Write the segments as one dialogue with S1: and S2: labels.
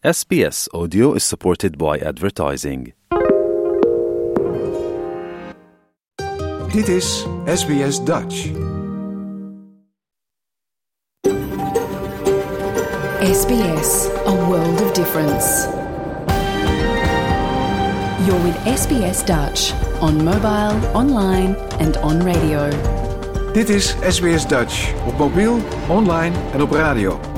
S1: SBS Audio is supported by advertising.
S2: Dit is SBS Dutch.
S3: SBS, a world of difference. You're with SBS Dutch on mobile, online and on radio.
S2: Dit is SBS Dutch op mobiel, online en op radio.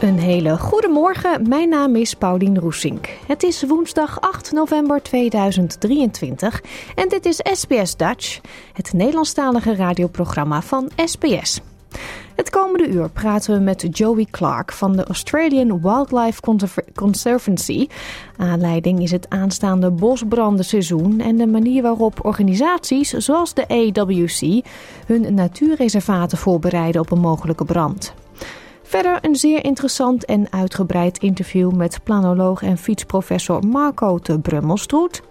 S4: Een hele goede morgen. Mijn naam is Paulien Roesink. Het is woensdag 8 november 2023 en dit is SBS Dutch, het Nederlandstalige radioprogramma van SBS. Het komende uur praten we met Joey Clark van de Australian Wildlife Conservancy. Aanleiding is het aanstaande bosbrandenseizoen en de manier waarop organisaties zoals de AWC hun natuurreservaten voorbereiden op een mogelijke brand. Verder een zeer interessant en uitgebreid interview met planoloog en fietsprofessor Marco de Brummelstroet.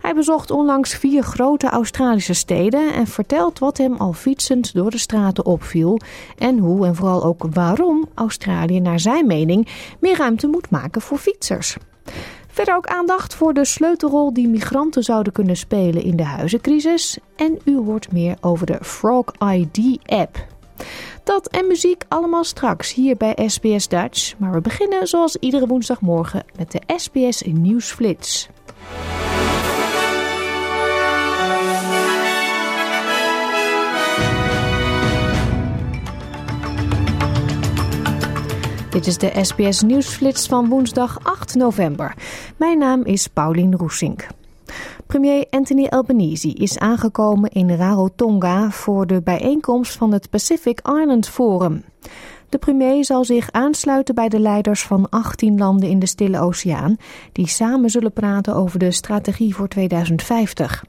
S4: Hij bezocht onlangs vier grote Australische steden en vertelt wat hem al fietsend door de straten opviel en hoe en vooral ook waarom Australië naar zijn mening meer ruimte moet maken voor fietsers. Verder ook aandacht voor de sleutelrol die migranten zouden kunnen spelen in de huizencrisis. En u hoort meer over de Frog ID-app. Dat en muziek allemaal straks hier bij SBS Dutch. Maar we beginnen zoals iedere woensdagmorgen met de SBS Nieuwsflits. Dit is de SBS Nieuwsflits van woensdag 8 november. Mijn naam is Paulien Roesink. Premier Anthony Albanese is aangekomen in Rarotonga voor de bijeenkomst van het Pacific Island Forum. De premier zal zich aansluiten bij de leiders van 18 landen in de Stille Oceaan, die samen zullen praten over de strategie voor 2050.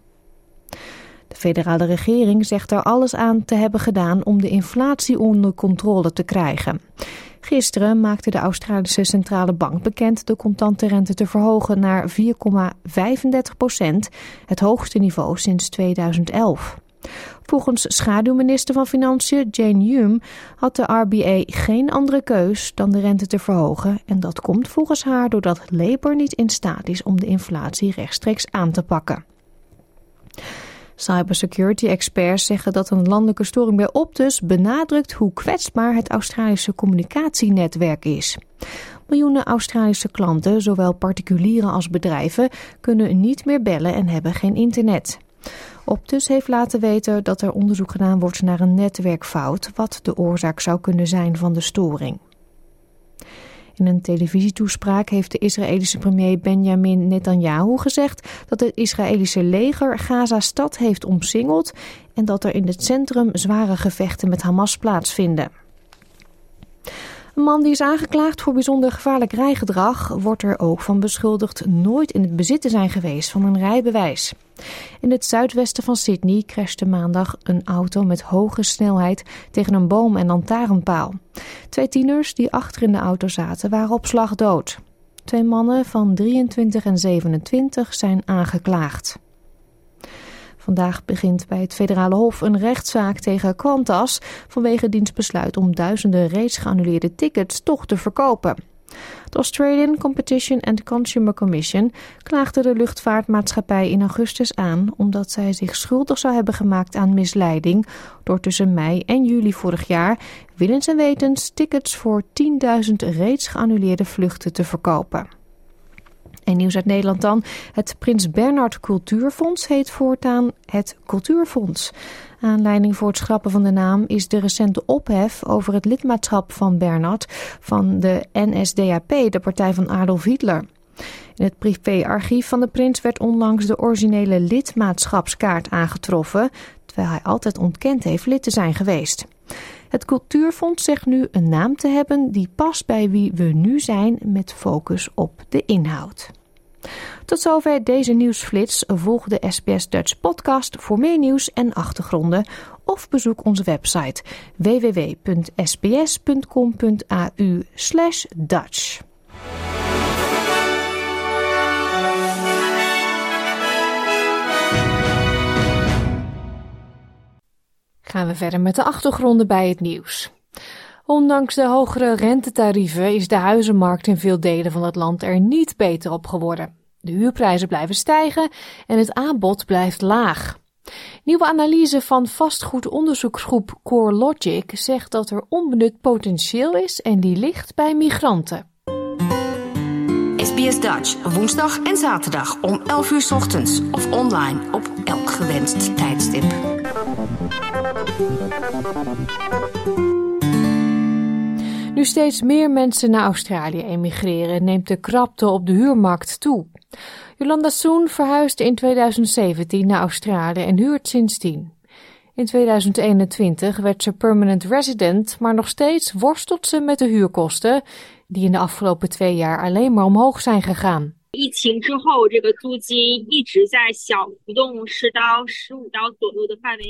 S4: De federale regering zegt er alles aan te hebben gedaan om de inflatie onder controle te krijgen. Gisteren maakte de Australische Centrale Bank bekend de contante rente te verhogen naar 4,35 procent, het hoogste niveau sinds 2011. Volgens schaduwminister van Financiën Jane Hume had de RBA geen andere keus dan de rente te verhogen en dat komt volgens haar doordat Labour niet in staat is om de inflatie rechtstreeks aan te pakken. Cybersecurity experts zeggen dat een landelijke storing bij Optus benadrukt hoe kwetsbaar het Australische communicatienetwerk is. Miljoenen Australische klanten, zowel particulieren als bedrijven, kunnen niet meer bellen en hebben geen internet. Optus heeft laten weten dat er onderzoek gedaan wordt naar een netwerkfout, wat de oorzaak zou kunnen zijn van de storing. In een televisietoespraak heeft de Israëlische premier Benjamin Netanyahu gezegd dat het Israëlische leger Gaza-stad heeft omsingeld en dat er in het centrum zware gevechten met Hamas plaatsvinden. Een man die is aangeklaagd voor bijzonder gevaarlijk rijgedrag wordt er ook van beschuldigd nooit in het bezit te zijn geweest van een rijbewijs. In het zuidwesten van Sydney crashte maandag een auto met hoge snelheid tegen een boom en lantaarnpaal. Twee tieners die achter in de auto zaten waren op slag dood. Twee mannen van 23 en 27 zijn aangeklaagd. Vandaag begint bij het federale hof een rechtszaak tegen Qantas vanwege diens besluit om duizenden reeds geannuleerde tickets toch te verkopen. De Australian Competition and Consumer Commission klaagde de luchtvaartmaatschappij in augustus aan omdat zij zich schuldig zou hebben gemaakt aan misleiding door tussen mei en juli vorig jaar willens en wetens tickets voor 10.000 reeds geannuleerde vluchten te verkopen. En nieuws uit Nederland dan. Het Prins Bernhard Cultuurfonds heet voortaan het Cultuurfonds. Aanleiding voor het schrappen van de naam is de recente ophef over het lidmaatschap van Bernhard van de NSDAP, de partij van Adolf Hitler. In het privéarchief van de prins werd onlangs de originele lidmaatschapskaart aangetroffen, terwijl hij altijd ontkend heeft lid te zijn geweest. Het Cultuurfonds zegt nu een naam te hebben die past bij wie we nu zijn met focus op de inhoud. Tot zover deze nieuwsflits. Volg de SBS Dutch podcast voor meer nieuws en achtergronden of bezoek onze website www.sbs.com.au Gaan we verder met de achtergronden bij het nieuws. Ondanks de hogere rentetarieven is de huizenmarkt in veel delen van het land er niet beter op geworden. De huurprijzen blijven stijgen en het aanbod blijft laag. Nieuwe analyse van vastgoedonderzoeksgroep CoreLogic zegt dat er onbenut potentieel is en die ligt bij migranten.
S5: SBS Dutch, woensdag en zaterdag om 11 uur ochtends of online op elk gewenst tijdstip.
S4: Nu steeds meer mensen naar Australië emigreren, neemt de krapte op de huurmarkt toe. Jolanda Soen verhuisde in 2017 naar Australië en huurt sindsdien. In 2021 werd ze permanent resident, maar nog steeds worstelt ze met de huurkosten, die in de afgelopen twee jaar alleen maar omhoog zijn gegaan.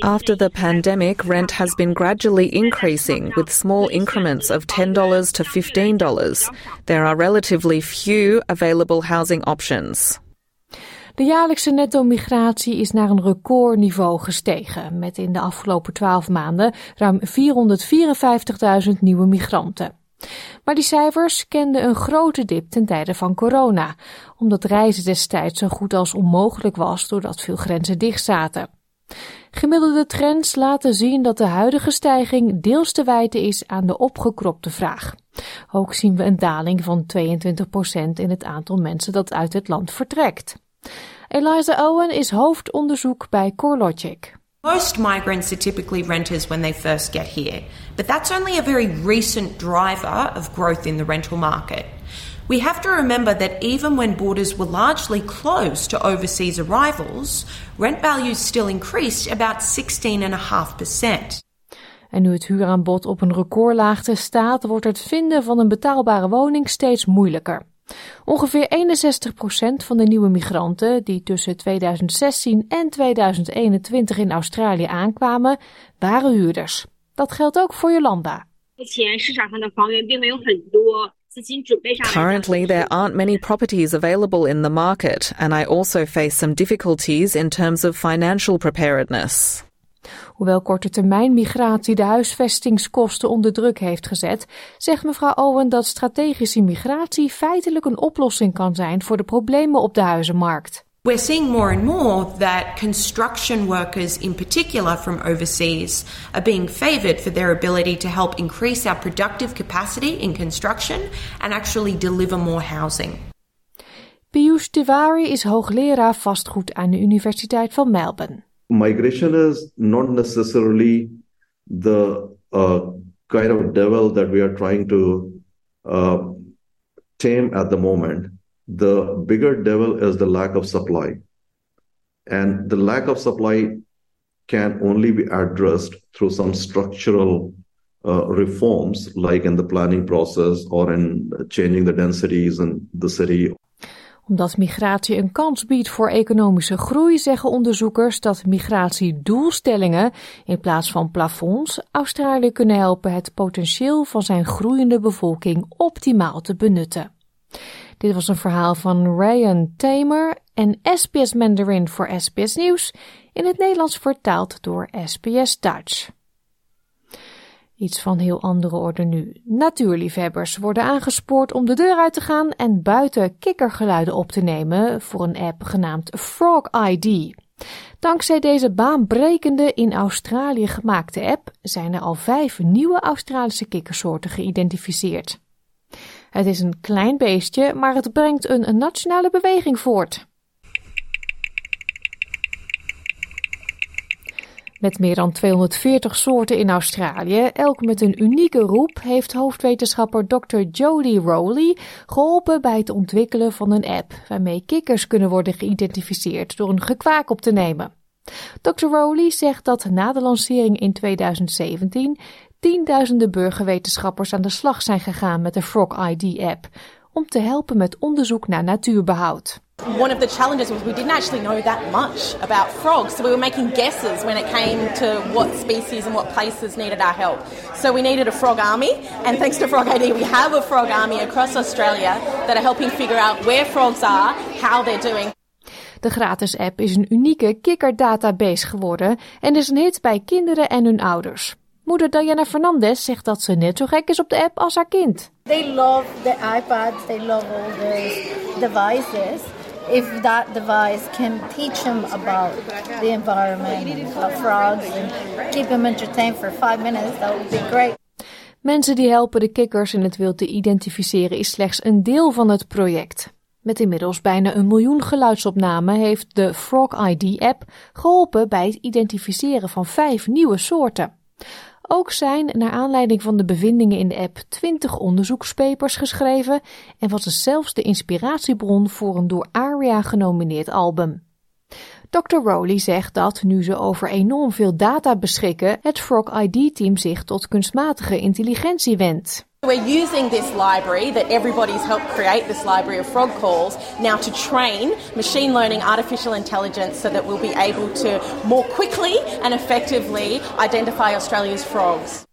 S6: After the pandemic, rent has been gradually increasing with small increments of $10 to $15. There are relatively few available housing options.
S4: De jaarlijkse netto-migratie is naar een recordniveau gestegen, met in de afgelopen 12 maanden ruim 454.000 nieuwe migranten. Maar die cijfers kenden een grote dip ten tijde van corona, omdat reizen destijds zo goed als onmogelijk was doordat veel grenzen dicht zaten. Gemiddelde trends laten zien dat de huidige stijging deels te wijten is aan de opgekropte vraag. Ook zien we een daling van 22% in het aantal mensen dat uit het land vertrekt. Eliza Owen is hoofdonderzoek bij CoreLogic.
S7: Most migrants are typically renters when they first get here, but that's only a very recent driver of growth in the rental market. We have to remember that even when borders were largely closed to overseas arrivals, rent values still increased about 16.5%.
S4: En nu het huuraanbod op een recordlaagte staat, wordt het vinden van een betaalbare woning steeds moeilijker. Ongeveer 61% van de nieuwe migranten die tussen 2016 en 2021 in Australië aankwamen, waren huurders. Dat geldt ook voor Jolanda.
S6: Currently, there aren't many properties available in the market, and I also some difficulties in terms of financial preparedness.
S4: Hoewel korte termijn migratie de huisvestingskosten onder druk heeft gezet, zegt mevrouw Owen dat strategische migratie feitelijk een oplossing kan zijn voor de problemen op de huizenmarkt.
S7: We're seeing more and more that construction workers, in particular from overseas, are being favoured for their ability to help increase our productive capacity in construction and actually deliver more housing.
S4: Piyush Tiwari is hoogleraar vastgoed aan de Universiteit van Melbourne.
S8: Migration is not necessarily the uh, kind of devil that we are trying to uh, tame at the moment. The bigger devil is the lack of supply. And the lack of supply can only be addressed through some structural uh, reforms, like in the planning process or in changing the densities in the city
S4: omdat migratie een kans biedt voor economische groei, zeggen onderzoekers dat migratiedoelstellingen in plaats van plafonds Australië kunnen helpen het potentieel van zijn groeiende bevolking optimaal te benutten. Dit was een verhaal van Ryan Tamer en SBS Mandarin voor SBS Nieuws, in het Nederlands vertaald door SBS Dutch. Iets van heel andere orde nu. Natuurliefhebbers worden aangespoord om de deur uit te gaan en buiten kikkergeluiden op te nemen voor een app genaamd Frog ID. Dankzij deze baanbrekende in Australië gemaakte app zijn er al vijf nieuwe Australische kikkersoorten geïdentificeerd. Het is een klein beestje, maar het brengt een nationale beweging voort. Met meer dan 240 soorten in Australië, elk met een unieke roep, heeft hoofdwetenschapper Dr. Jodie Rowley geholpen bij het ontwikkelen van een app waarmee kikkers kunnen worden geïdentificeerd door een gekwaak op te nemen. Dr. Rowley zegt dat na de lancering in 2017 tienduizenden burgerwetenschappers aan de slag zijn gegaan met de Frog ID-app om te helpen met onderzoek naar natuurbehoud.
S9: One of the challenges was we didn't actually know that much about frogs, so we were making guesses when it came to what species and what places needed our help. So we needed a frog army, and thanks to Frog ID, we have a frog army across Australia that are helping figure out where frogs are, how they're doing.
S4: De gratis app is een unieke kikkerdatabase geworden en is een hit bij kinderen en hun ouders. Moeder Diana Fernandez zegt dat ze net zo gek is op de app als haar kind.
S10: They love the iPads, they love all the devices. If that device can teach them about the environment and frogs and keep them entertained for five minutes, that would be great.
S4: Mensen die helpen de kikkers in het wild te identificeren is slechts een deel van het project. Met inmiddels bijna een miljoen geluidsopnamen heeft de Frog ID-app geholpen bij het identificeren van vijf nieuwe soorten. Ook zijn, naar aanleiding van de bevindingen in de app, 20 onderzoekspapers geschreven en was het zelfs de inspiratiebron voor een door ARIA genomineerd album. Dr. Rowley zegt dat, nu ze over enorm veel data beschikken, het Frog ID-team zich tot kunstmatige intelligentie wendt.
S9: We're using this library that everybody's helped create, this library of frog calls, now to train machine learning artificial intelligence so that we'll be able to more quickly and effectively identify Australia's frogs.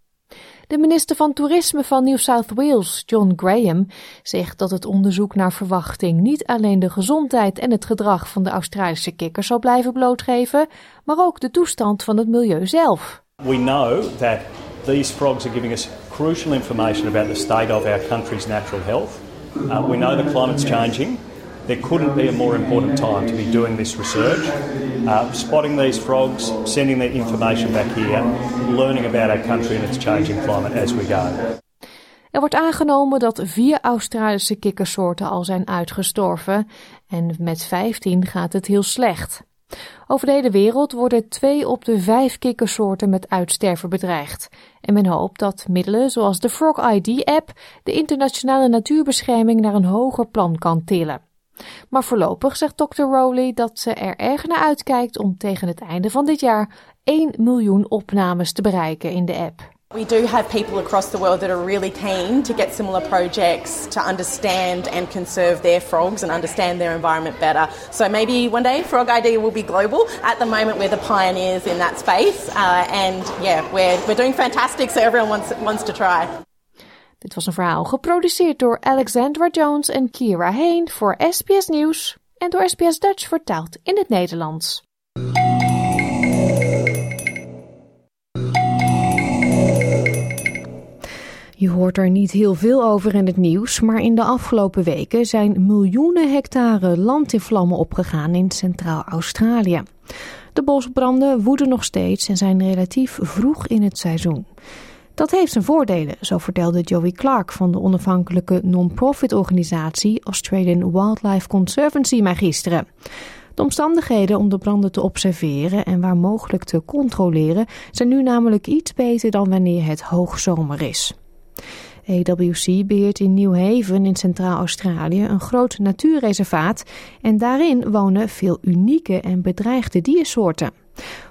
S4: De minister van Toerisme van New South Wales, John Graham, zegt dat het onderzoek naar verwachting niet alleen de gezondheid en het gedrag van de Australische kikkers zal blijven blootgeven, maar ook de toestand van het milieu zelf.
S11: We know that these frogs are giving us crucial information about the state of our country's natural health. Uh, we know the climate's changing. There couldn't be a more important time to be doing this research, uh, spotting these frogs, sending their information back here, learning about our country and its changing climate as we go.
S4: Er wordt aangenomen dat vier Australische kikkersoorten al zijn uitgestorven en met 15 gaat het heel slecht. Over de hele wereld worden twee op de vijf kikkersoorten met uitsterven bedreigd. En men hoopt dat middelen zoals de Frog ID-app de internationale natuurbescherming naar een hoger plan kan tillen. Maar voorlopig zegt Dr. Rowley dat ze er erg naar uitkijkt om tegen het einde van dit jaar 1 miljoen opnames te bereiken in de app.
S9: We do have people across the world that are really keen to get similar projects to understand and conserve their frogs and understand their environment better. So maybe one day Frog ID will be global. At the moment, we're the pioneers in that space, uh, and yeah, we're we're doing fantastic. So everyone wants wants to try.
S4: Dit was een verhaal geproduceerd door Alexandra Jones en Kira Heen voor SBS Nieuws en door SBS Dutch vertaald in het Nederlands. Je hoort er niet heel veel over in het nieuws, maar in de afgelopen weken zijn miljoenen hectare land in vlammen opgegaan in Centraal-Australië. De bosbranden woeden nog steeds en zijn relatief vroeg in het seizoen. Dat heeft zijn voordelen, zo vertelde Joey Clark van de onafhankelijke non-profit organisatie Australian Wildlife Conservancy mij gisteren. De omstandigheden om de branden te observeren en waar mogelijk te controleren zijn nu namelijk iets beter dan wanneer het hoogzomer is. AWC beheert in New Haven in Centraal-Australië een groot natuurreservaat en daarin wonen veel unieke en bedreigde diersoorten.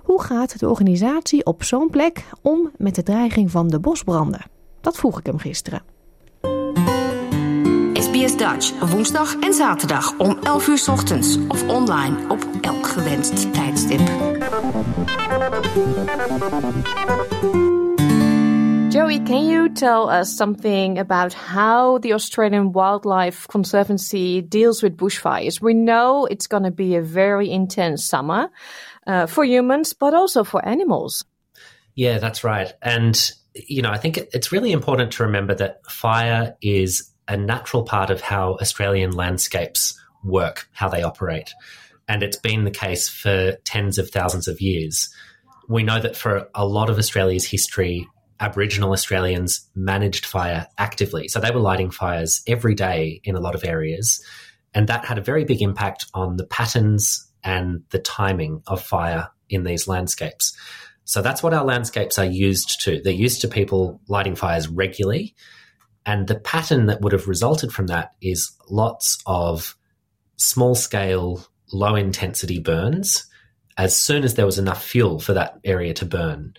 S4: Hoe gaat de organisatie op zo'n plek om met de dreiging van de bosbranden? Dat vroeg ik hem gisteren.
S5: SBS Dutch, woensdag en zaterdag om 11 uur ochtends of online op elk gewenst tijdstip.
S4: Joey, can you tell us something about how the Australian Wildlife Conservancy deals with bushfires? We know it's going to be a very intense summer uh, for humans, but also for animals.
S12: Yeah, that's right. And, you know, I think it's really important to remember that fire is a natural part of how Australian landscapes work, how they operate. And it's been the case for tens of thousands of years. We know that for a lot of Australia's history, Aboriginal Australians managed fire actively. So they were lighting fires every day in a lot of areas. And that had a very big impact on the patterns and the timing of fire in these landscapes. So that's what our landscapes are used to. They're used to people lighting fires regularly. And the pattern that would have resulted from that is lots of small scale, low intensity burns as soon as there was enough fuel for that area to burn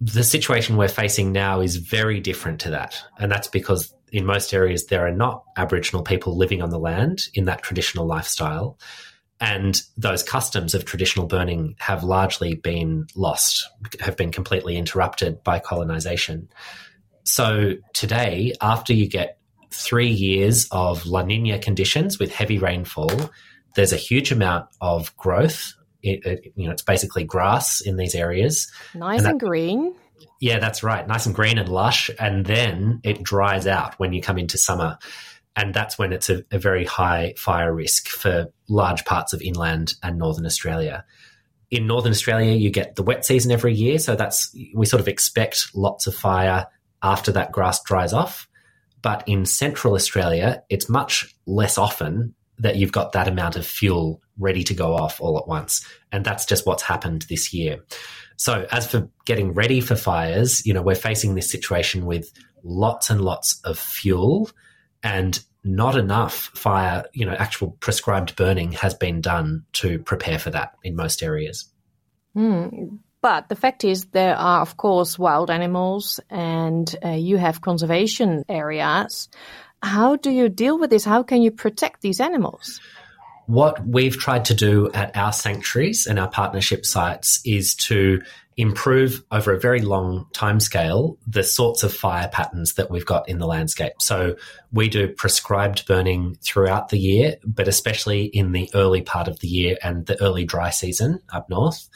S12: the situation we're facing now is very different to that. And that's because in most areas there are not Aboriginal people living on the land in that traditional lifestyle. And those customs of traditional burning have largely been lost, have been completely interrupted by colonization. So today, after you get three years of La Nina conditions with heavy rainfall, there's a huge amount of growth. It, it, you know, it's basically grass in these areas.
S4: Nice and, that, and green.
S12: Yeah, that's right. Nice and green and lush. And then it dries out when you come into summer. And that's when it's a, a very high fire risk for large parts of inland and northern Australia. In northern Australia, you get the wet season every year. So that's, we sort of expect lots of fire after that grass dries off. But in central Australia, it's much less often that you've got that amount of fuel ready to go off all at once. And that's just what's happened this year. So as for getting ready for fires, you know, we're facing this situation with lots and lots of fuel and not enough fire, you know, actual prescribed burning has been done to prepare for that in most areas.
S4: Mm. But the fact is, there are, of course, wild animals and uh, you have conservation areas. How do you deal with this? How can you protect these animals?
S12: What we've tried to do at our sanctuaries and our partnership sites is to improve over a very long time scale the sorts of fire patterns that we've got in the landscape. So we do prescribed burning throughout the year, but especially in the early part of the year and the early dry season up north.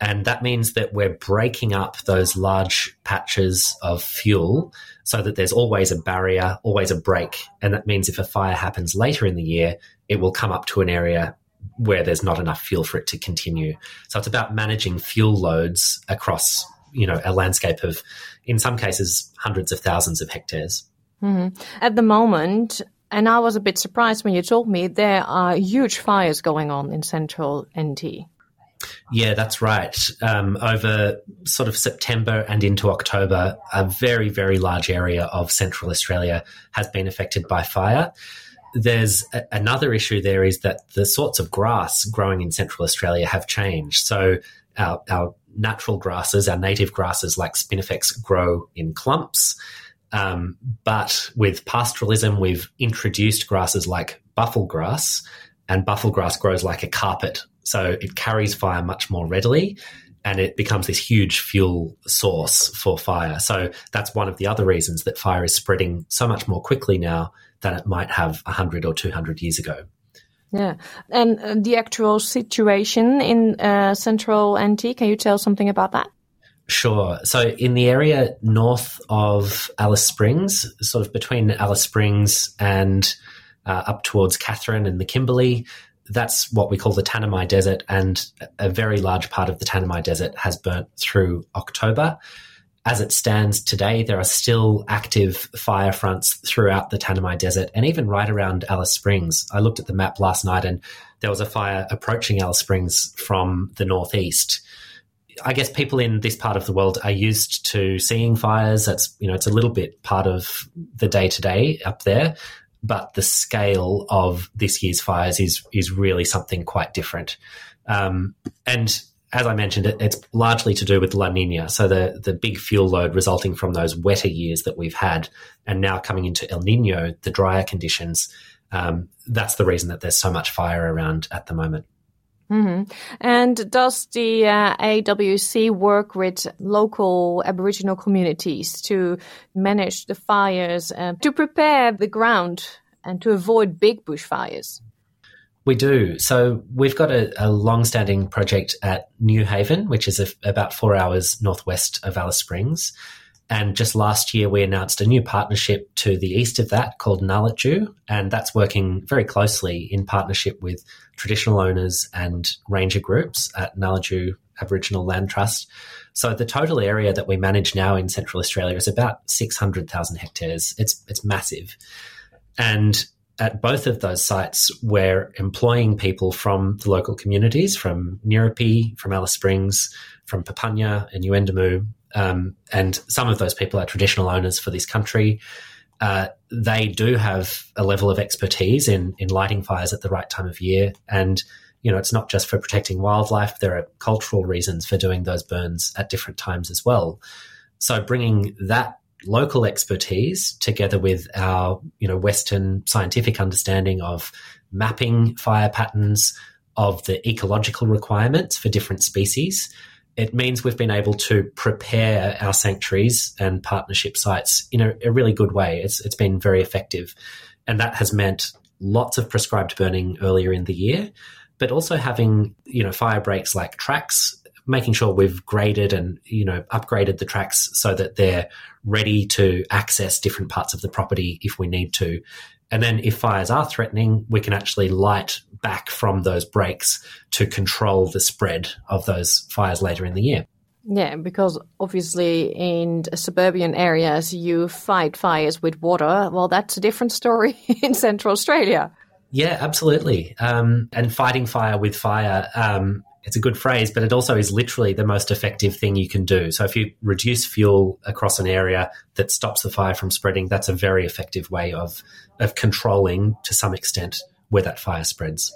S12: And that means that we're breaking up those large patches of fuel so that there's always a barrier, always a break. And that means if a fire happens later in the year, it will come up to an area where there's not enough fuel for it to continue. So it's about managing fuel loads across, you know, a landscape of, in some cases, hundreds of thousands of hectares.
S4: Mm-hmm. At the moment, and I was a bit surprised when you told me there are huge fires going on in central NT.
S12: Yeah, that's right. Um, over sort of September and into October, a very, very large area of Central Australia has been affected by fire. There's a- another issue there is that the sorts of grass growing in Central Australia have changed. So our, our natural grasses, our native grasses like spinifex grow in clumps. Um, but with pastoralism, we've introduced grasses like buffel grass, and buffel grass grows like a carpet so it carries fire much more readily and it becomes this huge fuel source for fire. So that's one of the other reasons that fire is spreading so much more quickly now than it might have 100 or 200 years ago.
S4: Yeah. And uh, the actual situation in uh, central NT, can you tell something about that?
S12: Sure. So in the area north of Alice Springs, sort of between Alice Springs and uh, up towards Katherine and the Kimberley, that's what we call the Tanami Desert, and a very large part of the Tanami Desert has burnt through October. As it stands today, there are still active fire fronts throughout the Tanami Desert and even right around Alice Springs. I looked at the map last night and there was a fire approaching Alice Springs from the northeast. I guess people in this part of the world are used to seeing fires. That's, you know, it's a little bit part of the day to day up there but the scale of this year's fires is is really something quite different. Um, and as I mentioned, it, it's largely to do with La Nina. So the the big fuel load resulting from those wetter years that we've had, and now coming into El Nino, the drier conditions. Um, that's the reason that there's so much fire around at the moment.
S4: Mm-hmm. And does the uh, AWC work with local Aboriginal communities to manage the fires, uh, to prepare the ground and to avoid big bushfires?
S12: We do. So we've got a, a long-standing project at New Haven, which is a, about four hours northwest of Alice Springs. And just last year, we announced a new partnership to the east of that called Ngalaju, and that's working very closely in partnership with traditional owners and ranger groups at Ngalaju Aboriginal Land Trust. So the total area that we manage now in Central Australia is about 600,000 hectares. It's, it's massive. And at both of those sites, we're employing people from the local communities, from Nirripie, from Alice Springs, from Papunya and Yuendumu. Um, and some of those people are traditional owners for this country. Uh, they do have a level of expertise in, in lighting fires at the right time of year. And you know, it's not just for protecting wildlife. There are cultural reasons for doing those burns at different times as well. So bringing that local expertise together with our, you know, Western scientific understanding of mapping fire patterns, of the ecological requirements for different species, it means we've been able to prepare our sanctuaries and partnership sites in a, a really good way. It's, it's been very effective. And that has meant lots of prescribed burning earlier in the year, but also having, you know, fire breaks like tracks, making sure we've graded and, you know, upgraded the tracks so that they're ready to access different parts of the property if we need to. And then if fires are threatening, we can actually light back from those breaks to control the spread of those fires later in the year.
S4: Yeah, because obviously in suburban areas you fight fires with water. Well, that's a different story in Central Australia.
S12: Yeah, absolutely. Um, and fighting fire with fire, um, it's a good phrase, but it also is literally the most effective thing you can do. So if you reduce fuel across an area that stops the fire from spreading, that's a very effective way of of controlling to some extent where that fire spreads.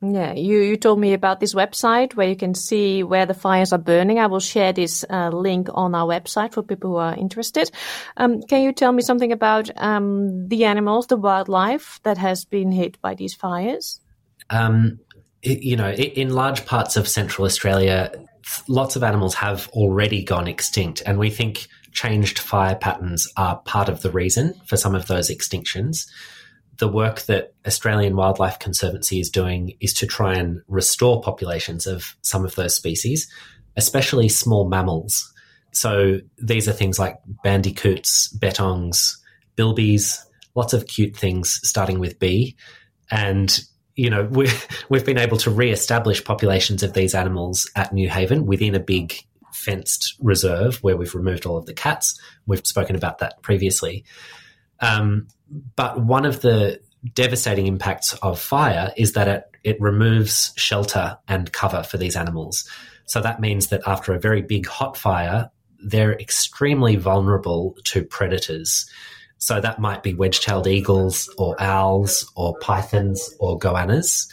S4: Yeah, you, you told me about this website where you can see where the fires are burning. I will share this uh, link on our website for people who are interested. Um, can you tell me something about um, the animals, the wildlife that has been hit by these fires?
S12: Um, you know, in large parts of Central Australia, lots of animals have already gone extinct, and we think changed fire patterns are part of the reason for some of those extinctions the work that Australian Wildlife Conservancy is doing is to try and restore populations of some of those species, especially small mammals. So these are things like bandicoots, betongs, bilbies, lots of cute things starting with B. And, you know, we, we've been able to re-establish populations of these animals at New Haven within a big fenced reserve where we've removed all of the cats. We've spoken about that previously. Um, but one of the devastating impacts of fire is that it, it removes shelter and cover for these animals. So that means that after a very big hot fire, they're extremely vulnerable to predators. So that might be wedge-tailed eagles or owls or pythons or goannas.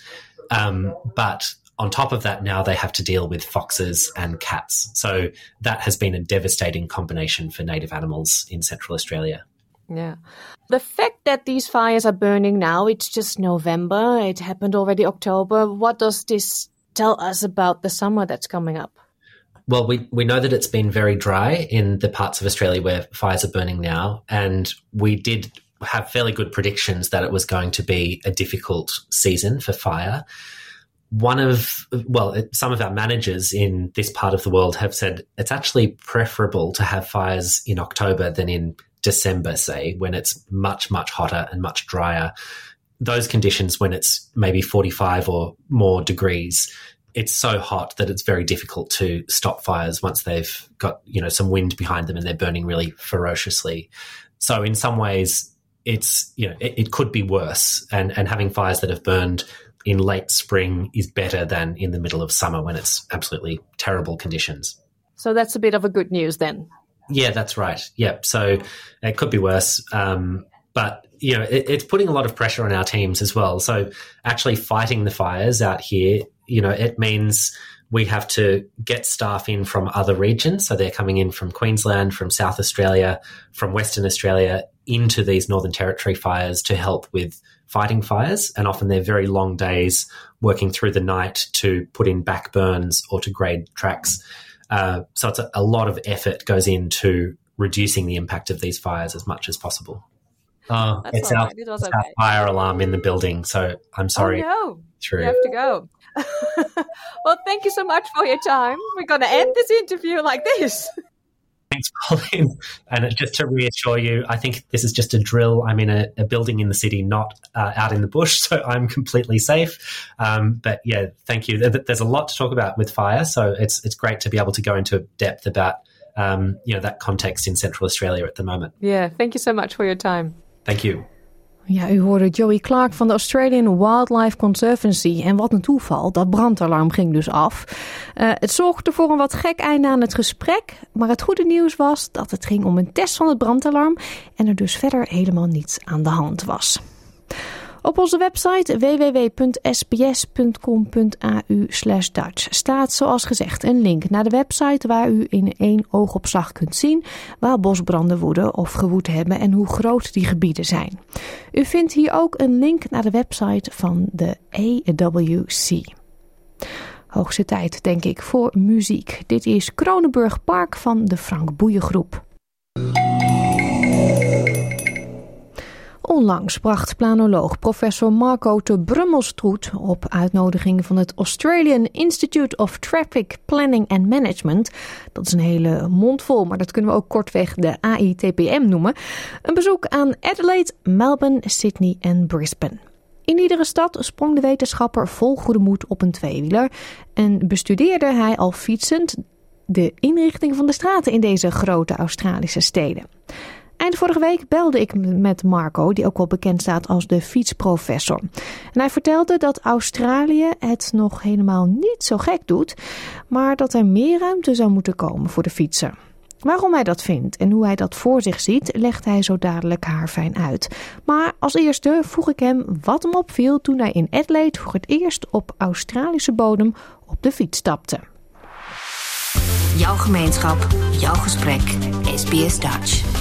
S12: Um, but on top of that, now they have to deal with foxes and cats. So that has been a devastating combination for native animals in Central Australia.
S4: Yeah. The fact that these fires are burning now, it's just November, it happened already October. What does this tell us about the summer that's coming up?
S12: Well, we, we know that it's been very dry in the parts of Australia where fires are burning now. And we did have fairly good predictions that it was going to be a difficult season for fire. One of, well, some of our managers in this part of the world have said it's actually preferable to have fires in October than in December, say, when it's much, much hotter and much drier, those conditions when it's maybe 45 or more degrees, it's so hot that it's very difficult to stop fires once they've got, you know, some wind behind them and they're burning really ferociously. So in some ways, it's, you know, it, it could be worse. And, and having fires that have burned in late spring is better than in the middle of summer when it's absolutely terrible conditions.
S4: So that's a bit of a good news then.
S12: Yeah, that's right. Yep. So it could be worse. Um, but you know, it, it's putting a lot of pressure on our teams as well. So actually fighting the fires out here, you know, it means we have to get staff in from other regions. So they're coming in from Queensland, from South Australia, from Western Australia into these Northern Territory fires to help with fighting fires. And often they're very long days working through the night to put in back burns or to grade tracks. Uh, so it's a, a, lot of effort goes into reducing the impact of these fires as much as possible. Oh, it's, our, right. it it's okay. our, fire alarm in the building, so I'm sorry.
S4: Oh, no. True. You have to go. well, thank you so much for your time. We're going to end this interview like this.
S12: Thanks, Pauline. And just to reassure you, I think this is just a drill. I'm in a, a building in the city, not uh, out in the bush, so I'm completely safe. Um, but yeah, thank you. There's a lot to talk about with fire, so it's it's great to be able to go into depth about um, you know that context in Central Australia at the moment.
S4: Yeah, thank you so much for your time.
S12: Thank you.
S4: Ja, u hoorde Joey Clark van de Australian Wildlife Conservancy. En wat een toeval, dat brandalarm ging dus af. Uh, het zorgde voor een wat gek einde aan het gesprek. Maar het goede nieuws was dat het ging om een test van het brandalarm. En er dus verder helemaal niets aan de hand was. Op onze website www.sbs.com.au Dutch staat zoals gezegd een link naar de website waar u in één oogopslag kunt zien waar bosbranden woeden of gewoed hebben en hoe groot die gebieden zijn. U vindt hier ook een link naar de website van de AWC. Hoogste tijd, denk ik, voor muziek. Dit is Kronenburg Park van de Frank Boeiengroep. Onlangs bracht planoloog professor Marco de Brummelstroet op uitnodiging van het Australian Institute of Traffic Planning and Management, dat is een hele mondvol, maar dat kunnen we ook kortweg de AITPM noemen, een bezoek aan Adelaide, Melbourne, Sydney en Brisbane. In iedere stad sprong de wetenschapper vol goede moed op een tweewieler en bestudeerde hij al fietsend de inrichting van de straten in deze grote Australische steden. Eind vorige week belde ik met Marco, die ook wel bekend staat als de fietsprofessor. En hij vertelde dat Australië het nog helemaal niet zo gek doet, maar dat er meer ruimte zou moeten komen voor de fietser. Waarom hij dat vindt en hoe hij dat voor zich ziet, legt hij zo dadelijk haarfijn uit. Maar als eerste vroeg ik hem wat hem opviel toen hij in Adelaide voor het eerst op Australische bodem op de fiets stapte.
S5: Jouw gemeenschap, jouw gesprek, SBS Dutch.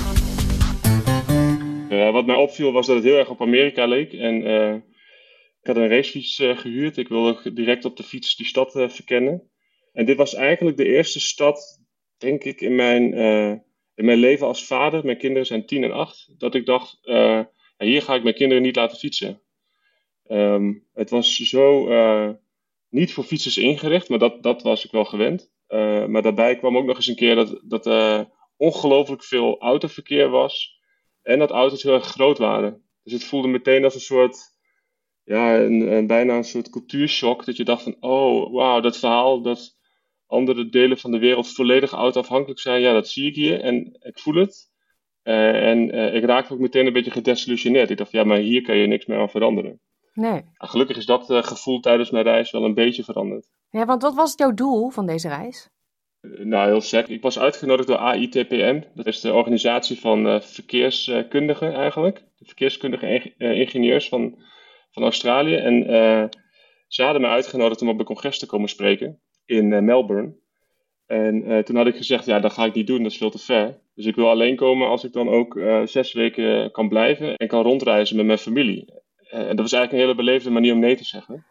S13: Uh, wat mij opviel was dat het heel erg op Amerika leek. En uh, ik had een racefiets uh, gehuurd. Ik wilde direct op de fiets die stad verkennen. En dit was eigenlijk de eerste stad, denk ik, in mijn, in mijn leven als vader. Mijn kinderen zijn 10 en 8. Dat ik dacht, hier ga ik mijn kinderen niet laten fietsen. Um, het was zo niet voor fietsers ingericht, maar dat, dat was ik wel gewend. maar daarbij kwam ook nog eens een keer dat, dat ongelooflijk veel autoverkeer was. En dat auto's heel erg groot waren. Dus het voelde meteen als een soort, ja, een, een bijna een soort cultuurshock. Dat je dacht van, oh, wauw, dat verhaal dat andere delen van de wereld volledig autoafhankelijk zijn. Ja, dat zie ik hier en ik voel het. Uh, en uh, ik raakte ook meteen een beetje gedesillusioneerd. Ik dacht, ja, maar hier kan je niks meer aan veranderen.
S4: Nee.
S13: gelukkig is dat uh, gevoel tijdens mijn reis wel een beetje veranderd.
S4: Ja, want wat was jouw doel van deze reis?
S13: Nou, heel sec. Ik was uitgenodigd door AITPM. Dat is de organisatie van uh, verkeerskundigen eigenlijk. De verkeerskundige uh, ingenieurs van, van Australië. En uh, ze hadden mij uitgenodigd om op een congres te komen spreken in Melbourne. En toen had ik gezegd, ja, dat ga ik niet doen, dat is veel te ver. Dus ik wil alleen komen als ik dan ook zes weken kan blijven en kan rondreizen met mijn familie. En dat was eigenlijk een hele beleefde manier om nee te zeggen.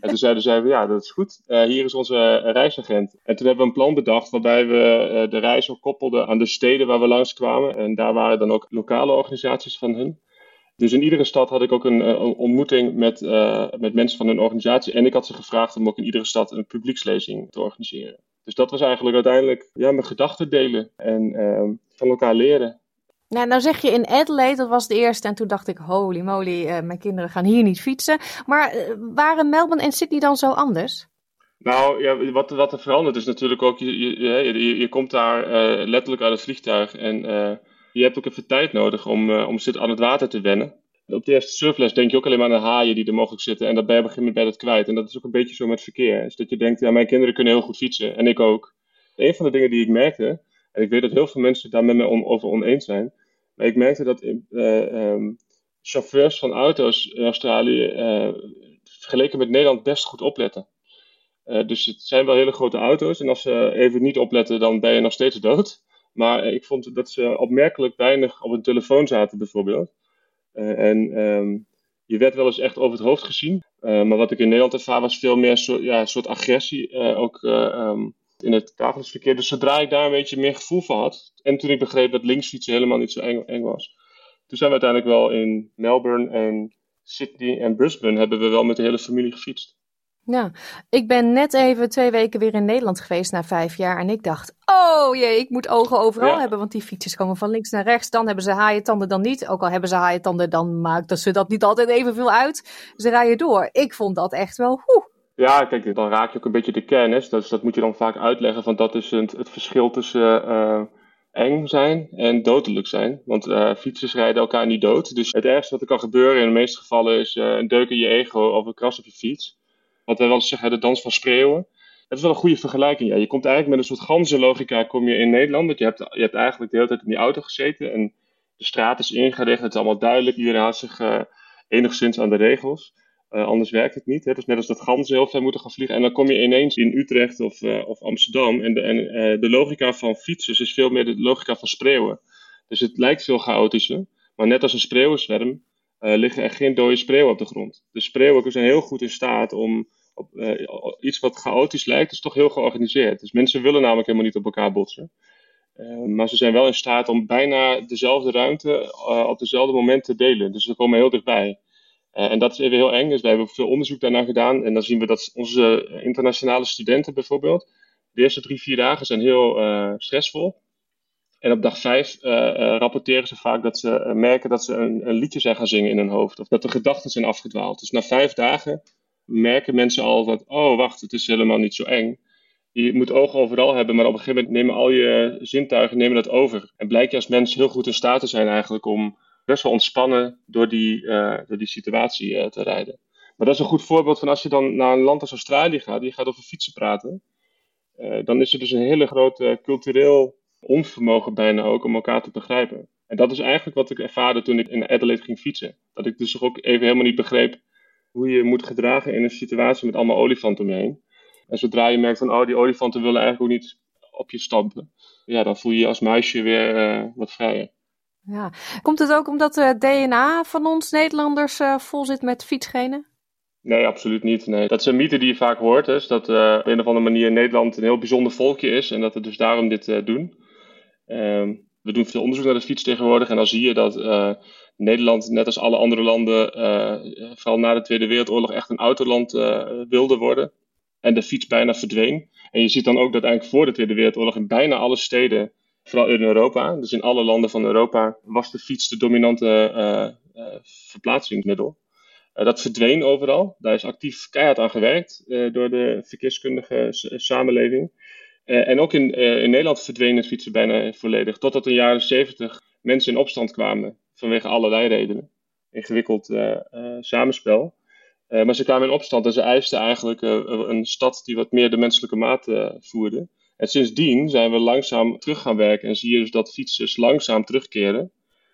S13: En toen zeiden zij, ja, dat is goed. Uh, hier is onze uh, reisagent. En toen hebben we een plan bedacht waarbij we de reis ook koppelden aan de steden waar we langskwamen. En daar waren dan ook lokale organisaties van hun. Dus in iedere stad had ik ook een, een ontmoeting met, met mensen van hun organisatie. En ik had ze gevraagd om ook in iedere stad een publiekslezing te organiseren. Dus dat was eigenlijk uiteindelijk ja, mijn gedachten delen en ehm, van elkaar leren.
S4: Nou, nou zeg je in Adelaide, dat was de eerste. En toen dacht ik, holy moly, uh, mijn kinderen gaan hier niet fietsen. Maar uh, waren Melbourne en Sydney dan zo anders?
S13: Nou, ja, wat, wat er verandert is natuurlijk ook, je, je, je, komt daar uh, letterlijk uit het vliegtuig. En je hebt ook even tijd nodig om, om aan het water te wennen. Op de eerste surfles denk je ook alleen maar aan de haaien die er mogelijk zitten. En dat ben je op een gegeven moment kwijt. En dat is ook een beetje zo met verkeer. Dus dat je denkt, ja, mijn kinderen kunnen heel goed fietsen. En ik ook. Een van de dingen die ik merkte, en ik weet dat heel veel mensen daar met me on, over oneens zijn maar ik merkte dat uh, um, chauffeurs van auto's in Australië uh, vergeleken met Nederland best goed opletten. Uh, dus het zijn wel hele grote auto's en als ze even niet opletten, dan ben je nog steeds dood. Maar ik vond dat ze opmerkelijk weinig op hun telefoon zaten, bijvoorbeeld. en um, je werd wel eens echt over het hoofd gezien. maar wat ik in Nederland ervaar was veel meer ja, een soort agressie. ook um, in het dagelijks verkeer. Dus zodra ik daar een beetje meer gevoel van had, en toen ik begreep dat linksfietsen helemaal niet zo eng, eng was, toen zijn we uiteindelijk wel in Melbourne en Sydney en Brisbane hebben we wel met de hele familie gefietst.
S4: Ja, ik ben net even twee weken weer in Nederland geweest na vijf jaar. En ik dacht, oh jee, ik moet ogen overal hebben. Want die fietsers komen van links naar rechts. Dan hebben ze haaientanden, dan niet. Ook al hebben ze haaientanden, dan maakt ze dat niet altijd evenveel uit. Ze rijden door. Ik vond dat echt wel, hoe.
S13: Ja, kijk, dan raak je ook een beetje de kennis. Dus dat moet je dan vaak uitleggen. Van dat is het, het verschil tussen uh, eng zijn en dodelijk zijn. Want uh, fietsers rijden elkaar niet dood. Dus het ergste wat er kan gebeuren in de meeste gevallen is uh, een deuk in je ego of een kras op je fiets. Wat wij wel eens zeggen, de dans van schreeuwen. Dat is wel een goede vergelijking. Ja. Je komt eigenlijk met een soort ganzenlogica kom je in Nederland. Want je hebt, je hebt eigenlijk de hele tijd in die auto gezeten. En de straat is ingericht. Het is allemaal duidelijk. Iedereen had zich enigszins aan de regels. Uh, anders werkt het niet. Dus net als dat ganzen heel ver moeten gaan vliegen. En dan kom je ineens in Utrecht of, uh, of Amsterdam. En, de, en uh, de logica van fietsers is veel meer de logica van spreeuwen. Dus het lijkt veel chaotischer. Maar net als een spreeuwenzwerm liggen er geen dode spreeuwen op de grond. De spreeuwen zijn heel goed in staat om op, iets wat chaotisch lijkt, is toch heel georganiseerd. Dus mensen willen namelijk helemaal niet op elkaar botsen. maar ze zijn wel in staat om bijna dezelfde ruimte op dezelfde moment te delen. Dus ze komen heel dichtbij. Uh, en dat is even heel eng, dus wij hebben veel onderzoek daarna gedaan. En dan zien we dat onze internationale studenten bijvoorbeeld, de eerste drie, vier dagen zijn heel uh, stressvol. En op dag vijf uh, rapporteren ze vaak dat ze merken dat ze een, een, liedje zijn gaan zingen in hun hoofd. Of dat de gedachten zijn afgedwaald. Dus na vijf dagen merken mensen al dat, oh wacht, het is helemaal niet zo eng. Je moet ogen overal hebben, maar op een gegeven moment nemen al je zintuigen nemen dat over. En blijk je als mens heel goed in staat te zijn eigenlijk om best wel ontspannen door die, uh, door die situatie uh, te rijden. Maar dat is een goed voorbeeld van als je dan naar een land als Australië gaat, die gaat over fietsen praten. Uh, dan is er dus een hele grote cultureel onvermogen bijna ook om elkaar te begrijpen. En dat is eigenlijk wat ik ervaarde toen ik in Adelaide ging fietsen. Dat ik dus ook even helemaal niet begreep hoe je moet gedragen in een situatie met allemaal olifanten om je heen. En zodra je merkt van, oh, die olifanten willen eigenlijk ook niet op je stampen. Ja, dan voel je je als muisje weer wat vrijer.
S4: Ja. Komt het ook omdat het DNA van ons Nederlanders uh, vol zit met fietsgenen?
S13: Nee, absoluut niet. Nee. Dat is een mythe die je vaak hoort. Dat uh, op een of andere manier Nederland een heel bijzonder volkje is en dat we dus daarom dit doen. Um, we doen veel onderzoek naar de fiets tegenwoordig en dan zie je dat Nederland, net als alle andere landen, vooral na de Tweede Wereldoorlog, echt een autoland wilde worden. En de fiets bijna verdween. En je ziet dan ook dat eigenlijk voor de Tweede Wereldoorlog in bijna alle steden vooral in Europa, dus in alle landen van Europa, was de fiets de dominante uh, uh, verplaatsingsmiddel. Uh, dat verdween overal. Daar is actief keihard aan gewerkt door de verkeerskundige samenleving. en ook in, in Nederland verdween het fietsen bijna volledig. Totdat in de jaren 70 mensen in opstand kwamen vanwege allerlei redenen. Ingewikkeld samenspel. maar ze kwamen in opstand en ze eisten eigenlijk een stad die wat meer de menselijke maat voerde. En sindsdien zijn we langzaam terug gaan werken en zie je dus dat fietsers langzaam terugkeren.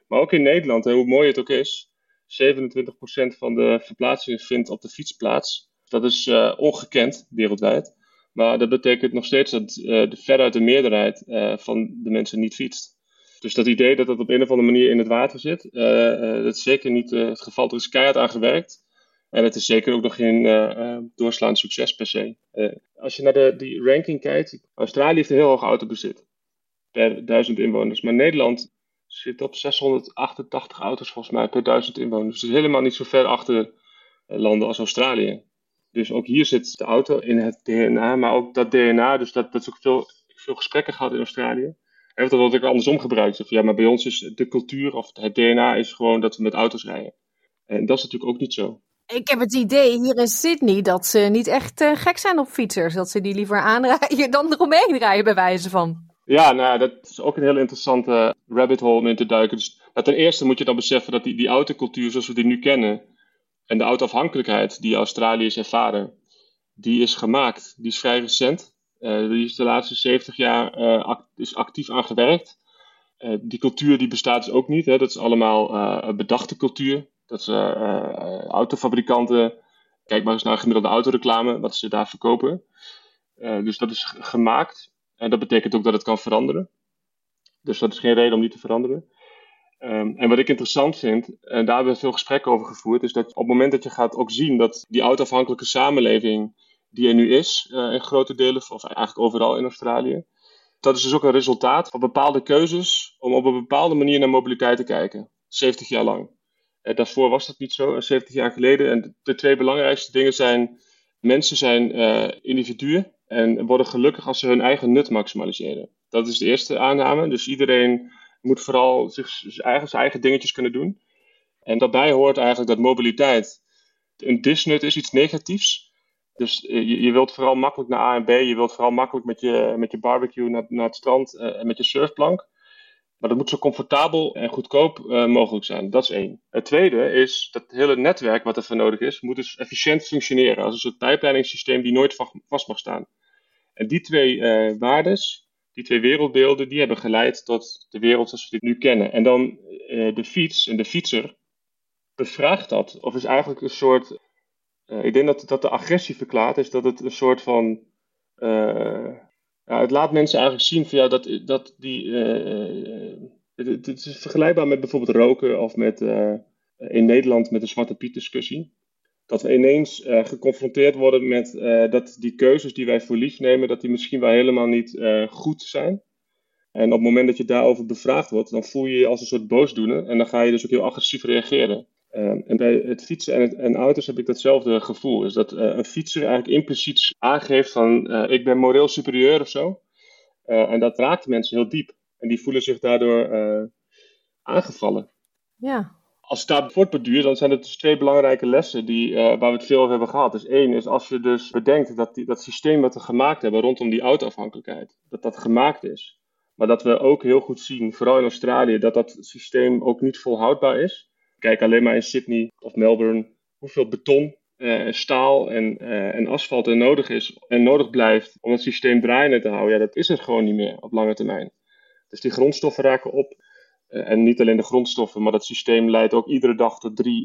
S13: Maar ook in Nederland, hoe mooi het ook is, 27% van de verplaatsingen vindt op de fiets plaats. Dat is uh, ongekend wereldwijd. Maar dat betekent nog steeds dat uh, de veruit de meerderheid uh, van de mensen niet fietst. Dus dat idee dat dat op een of andere manier in het water zit, dat is zeker niet het geval. Er is keihard aan gewerkt. En het is zeker ook nog geen uh, doorslaand succes per se. Uh, als je naar de, die ranking kijkt, Australië heeft een heel hoog autobezit per duizend inwoners. Maar Nederland zit op 688 auto's volgens mij per duizend inwoners. Dus helemaal niet zo ver achter landen als Australië. Dus ook hier zit de auto in het DNA, maar ook dat DNA, dus dat, dat is veel, veel gesprekken gehad in Australië. En dat wordt ook andersom gebruikt. Of, ja, maar bij ons is de cultuur of het DNA is gewoon dat we met auto's rijden. En dat is natuurlijk ook niet zo.
S4: Ik heb het idee hier in Sydney dat ze niet echt uh, gek zijn op fietsers. Dat ze die liever aanrijden dan eromheen rijden, bij wijze van.
S13: Ja, nou, dat is ook een heel interessante rabbit hole om in te duiken. Dus, nou, ten eerste moet je dan beseffen dat die, die autocultuur zoals we die nu kennen... en de autoafhankelijkheid die Australiërs ervaren, die is gemaakt. Die is vrij recent. Uh, die is de laatste 70 jaar act is actief aan gewerkt. die cultuur die bestaat dus ook niet. Hè. Dat is allemaal bedachte cultuur. Dat ze uh, autofabrikanten, kijk maar eens naar gemiddelde autoreclame, wat ze daar verkopen. Uh, dus dat is gemaakt. En dat betekent ook dat het kan veranderen. Dus dat is geen reden om niet te veranderen. Um, en wat ik interessant vind, en daar hebben we veel gesprekken over gevoerd, is dat op het moment dat je gaat ook zien dat die autoafhankelijke samenleving die er nu is, in grote delen, of eigenlijk overal in Australië, dat is dus ook een resultaat van bepaalde keuzes om op een bepaalde manier naar mobiliteit te kijken. 70 jaar lang. Uh, daarvoor was dat niet zo, 70 jaar geleden. En de, twee belangrijkste dingen zijn: mensen zijn uh, individuen en worden gelukkig als ze hun eigen nut maximaliseren. Dat is de eerste aanname. Dus iedereen moet vooral zich, zijn eigen, dingetjes kunnen doen. En daarbij hoort eigenlijk dat mobiliteit een disnut is, iets negatiefs. Dus je, je, wilt vooral makkelijk naar A en B. Je wilt vooral makkelijk met je, met je barbecue naar, naar het strand en met je surfplank. Maar dat moet zo comfortabel en goedkoop uh, mogelijk zijn. Dat is één. Het tweede is dat het hele netwerk wat er voor nodig is, moet dus efficiënt functioneren. Als een soort pijpleidingssysteem die nooit vast mag staan. En die twee uh, waardes, die twee wereldbeelden, die hebben geleid tot de wereld zoals we dit nu kennen. En dan uh, de fiets en de fietser, bevraagt dat? Of is eigenlijk een soort. Ik denk dat, dat de agressie verklaart is dat het een soort van. Ja, het laat mensen eigenlijk zien van ja, dat, dat die. Het, is vergelijkbaar met bijvoorbeeld roken of met in Nederland met de Zwarte Piet discussie. Dat we ineens geconfronteerd worden met dat die keuzes die wij voor lief nemen, dat die misschien wel helemaal niet goed zijn. En op het moment dat je daarover bevraagd wordt, dan voel je je als een soort boosdoener. En dan ga je dus ook heel agressief reageren. Ehm, en bij het fietsen en, het, en, auto's heb ik datzelfde gevoel. Is dat een fietser eigenlijk impliciet aangeeft van ik ben moreel superieur of zo. En dat raakt mensen heel diep. En die voelen zich daardoor aangevallen.
S4: Ja.
S13: Als het daar voortborduurt, dan zijn het dus twee belangrijke lessen die, waar we het veel over hebben gehad. Dus één is als je dus bedenkt dat die, dat systeem wat we gemaakt hebben rondom die autoafhankelijkheid, dat dat gemaakt is. Maar dat we ook heel goed zien, vooral in Australië, dat dat systeem ook niet volhoudbaar is. Kijk alleen maar in Sydney of Melbourne hoeveel beton, uh, staal en, uh, en asfalt er nodig is en nodig blijft om het systeem draaiende te houden. Ja, dat is er gewoon niet meer op lange termijn. Dus die grondstoffen raken op. Uh, en niet alleen de grondstoffen, maar dat systeem leidt ook iedere dag tot drie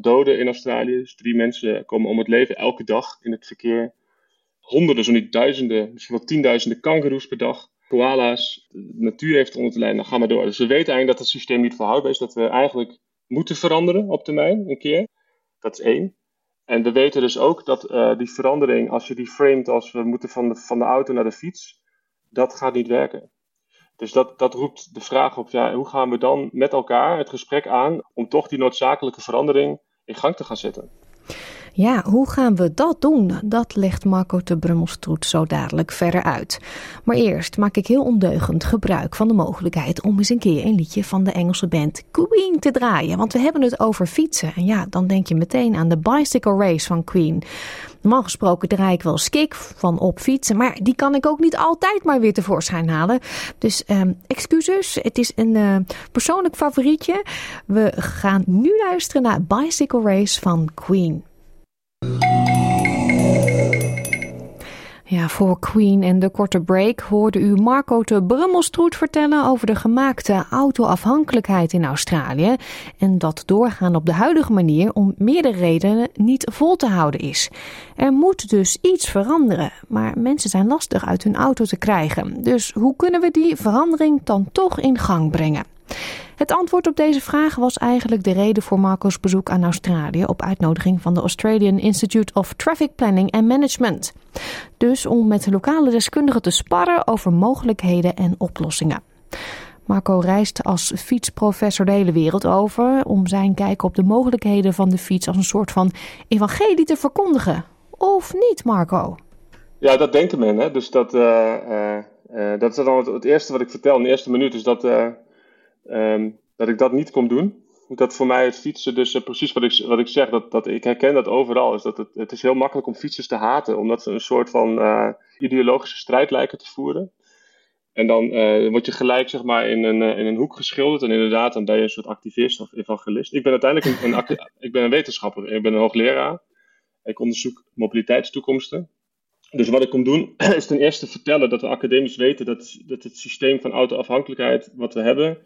S13: doden in Australië. Dus drie mensen komen om het leven elke dag in het verkeer. Honderden, zo niet duizenden, misschien wel tienduizenden kangaroes per dag koala's, de natuur heeft onder te lijden, dan gaan we door. Dus we weten eigenlijk dat het systeem niet verhoudbaar is, dat we eigenlijk moeten veranderen op termijn, een keer. Dat is één. En we weten dus ook dat die verandering, als je die framet als we moeten van de, van de auto naar de fiets, dat gaat niet werken. Dus dat, dat roept de vraag op, ja, hoe gaan we dan met elkaar het gesprek aan om toch die noodzakelijke verandering in gang te gaan zetten?
S4: Ja, hoe gaan we dat doen? Dat legt Marco de Brummelstroet zo dadelijk verder uit. Maar eerst maak ik heel ondeugend gebruik van de mogelijkheid om eens een keer een liedje van de Engelse band Queen te draaien. Want we hebben het over fietsen. En ja, dan denk je meteen aan de Bicycle Race van Queen. Normaal gesproken draai ik wel skik van op fietsen, maar die kan ik ook niet altijd maar weer tevoorschijn halen. Dus eh, excuses, het is een uh, persoonlijk favorietje. We gaan nu luisteren naar Bicycle Race van Queen. Ja, voor Queen en de korte break hoorde u Marco de Brummelstroet vertellen over de gemaakte autoafhankelijkheid in Australië en dat doorgaan op de huidige manier om meerdere redenen niet vol te houden is. Er moet dus iets veranderen, maar mensen zijn lastig uit hun auto te krijgen. Dus hoe kunnen we die verandering dan toch in gang brengen? Het antwoord op deze vraag was eigenlijk de reden voor Marco's bezoek aan Australië op uitnodiging van de Australian Institute of Traffic Planning and Management. Dus om met lokale deskundigen te sparren over mogelijkheden en oplossingen. Marco reist als fietsprofessor de hele wereld over om zijn kijk op de mogelijkheden van de fiets als een soort van evangelie te verkondigen. Of niet, Marco?
S13: Ja, dat denken men. Hè? Dus dat, uh, uh, dat is dan het, het, eerste wat ik vertel in de eerste minuut. Is dat um, dat ik dat niet kon doen. Dat voor mij het fietsen, dus uh, precies wat ik, wat ik zeg, dat, dat ik herken dat overal. Is dat het, het is heel makkelijk om fietsers te haten, omdat ze een soort van uh, ideologische strijd lijken te voeren. En dan uh, word je gelijk zeg maar, in, een, in een hoek geschilderd. En inderdaad, dan ben je een soort activist of evangelist. Ik ben uiteindelijk een, een, ik ben een wetenschapper. Ik ben een hoogleraar. Ik onderzoek mobiliteitstoekomsten. Dus wat ik kom doen, is ten eerste vertellen dat we academisch weten dat, dat het systeem van autoafhankelijkheid wat we hebben,